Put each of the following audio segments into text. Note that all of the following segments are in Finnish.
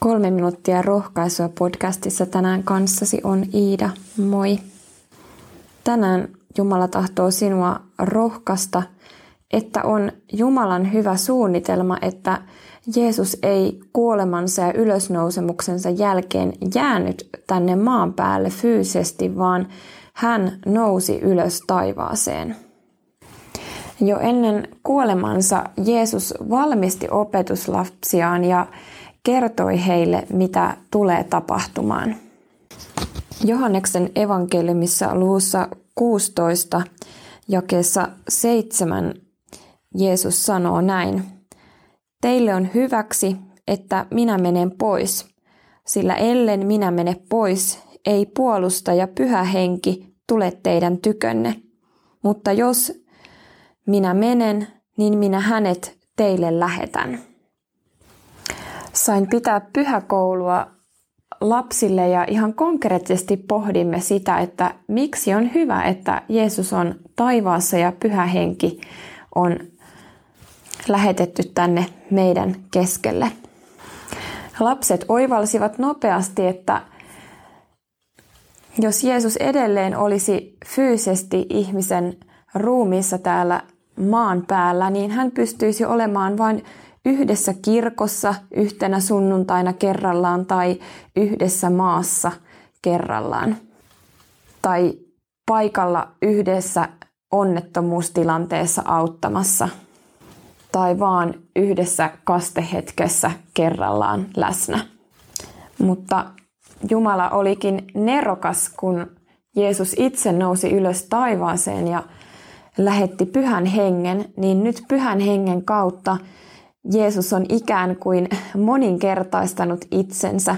Kolme minuuttia rohkaisua podcastissa tänään kanssasi on Iida. Moi! Tänään Jumala tahtoo sinua rohkasta, että on Jumalan hyvä suunnitelma, että Jeesus ei kuolemansa ja ylösnousemuksensa jälkeen jäänyt tänne maan päälle fyysisesti, vaan hän nousi ylös taivaaseen. Jo ennen kuolemansa Jeesus valmisti opetuslapsiaan ja kertoi heille, mitä tulee tapahtumaan. Johanneksen evankeliumissa luvussa 16 jakeessa 7 Jeesus sanoo näin. Teille on hyväksi, että minä menen pois, sillä ellen minä mene pois, ei puolusta ja pyhä henki tule teidän tykönne. Mutta jos minä menen, niin minä hänet teille lähetän. Sain pitää pyhäkoulua lapsille ja ihan konkreettisesti pohdimme sitä, että miksi on hyvä, että Jeesus on taivaassa ja pyhä henki on lähetetty tänne meidän keskelle. Lapset oivalsivat nopeasti, että jos Jeesus edelleen olisi fyysisesti ihmisen ruumiissa täällä maan päällä, niin hän pystyisi olemaan vain yhdessä kirkossa yhtenä sunnuntaina kerrallaan tai yhdessä maassa kerrallaan. Tai paikalla yhdessä onnettomuustilanteessa auttamassa. Tai vaan yhdessä kastehetkessä kerrallaan läsnä. Mutta Jumala olikin nerokas, kun Jeesus itse nousi ylös taivaaseen ja lähetti pyhän hengen, niin nyt pyhän hengen kautta Jeesus on ikään kuin moninkertaistanut itsensä.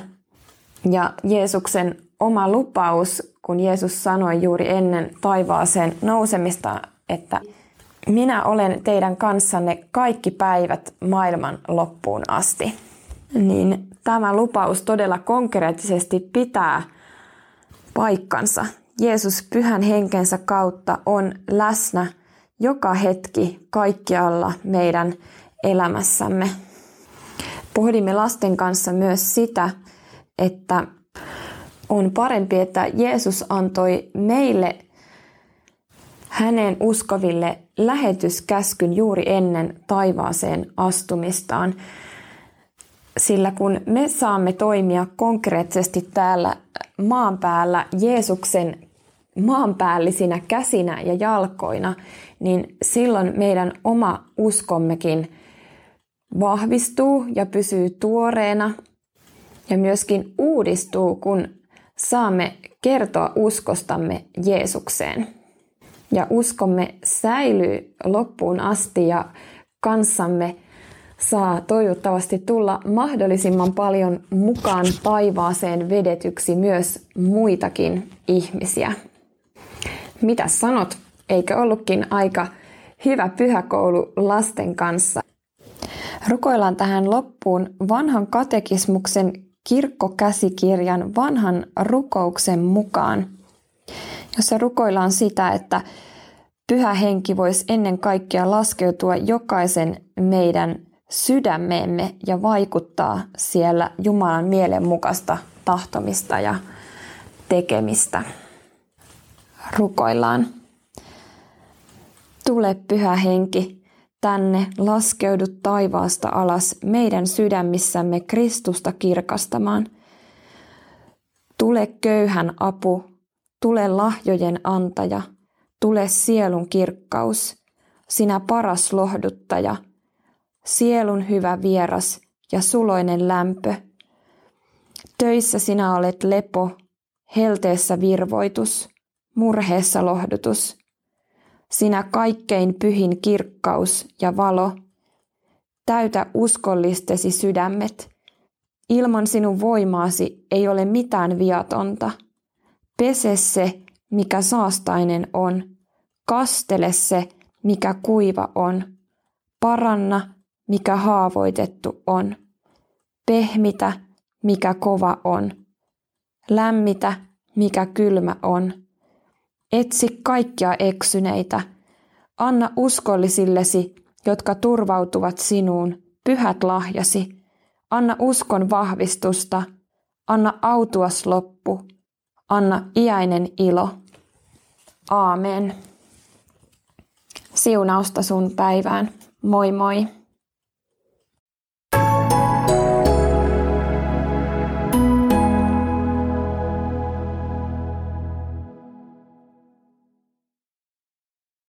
Ja Jeesuksen oma lupaus, kun Jeesus sanoi juuri ennen taivaaseen nousemista, että minä olen teidän kanssanne kaikki päivät maailman loppuun asti. Niin tämä lupaus todella konkreettisesti pitää paikkansa. Jeesus pyhän henkensä kautta on läsnä joka hetki kaikkialla meidän elämässämme. Pohdimme lasten kanssa myös sitä, että on parempi, että Jeesus antoi meille hänen uskoville lähetyskäskyn juuri ennen taivaaseen astumistaan. Sillä kun me saamme toimia konkreettisesti täällä maan päällä Jeesuksen maanpäällisinä käsinä ja jalkoina, niin silloin meidän oma uskommekin vahvistuu ja pysyy tuoreena ja myöskin uudistuu, kun saamme kertoa uskostamme Jeesukseen. Ja uskomme säilyy loppuun asti ja kanssamme saa toivottavasti tulla mahdollisimman paljon mukaan taivaaseen vedetyksi myös muitakin ihmisiä. Mitä sanot? Eikö ollutkin aika hyvä pyhäkoulu lasten kanssa? Rukoillaan tähän loppuun vanhan katekismuksen kirkkokäsikirjan vanhan rukouksen mukaan, jossa rukoillaan sitä, että pyhä henki voisi ennen kaikkea laskeutua jokaisen meidän sydämeemme ja vaikuttaa siellä Jumalan mielenmukaista tahtomista ja tekemistä. Rukoillaan. Tule pyhä henki, tänne laskeudut taivaasta alas meidän sydämissämme Kristusta kirkastamaan. Tule köyhän apu, tule lahjojen antaja, tule sielun kirkkaus, sinä paras lohduttaja, sielun hyvä vieras ja suloinen lämpö. Töissä sinä olet lepo, helteessä virvoitus, murheessa lohdutus sinä kaikkein pyhin kirkkaus ja valo, täytä uskollistesi sydämet. Ilman sinun voimaasi ei ole mitään viatonta. Pese se, mikä saastainen on. Kastele se, mikä kuiva on. Paranna, mikä haavoitettu on. Pehmitä, mikä kova on. Lämmitä, mikä kylmä on Etsi kaikkia eksyneitä. Anna uskollisillesi, jotka turvautuvat sinuun, pyhät lahjasi. Anna uskon vahvistusta, anna autuas loppu, anna iäinen ilo. Aamen. Siunausta sun päivään. Moi moi.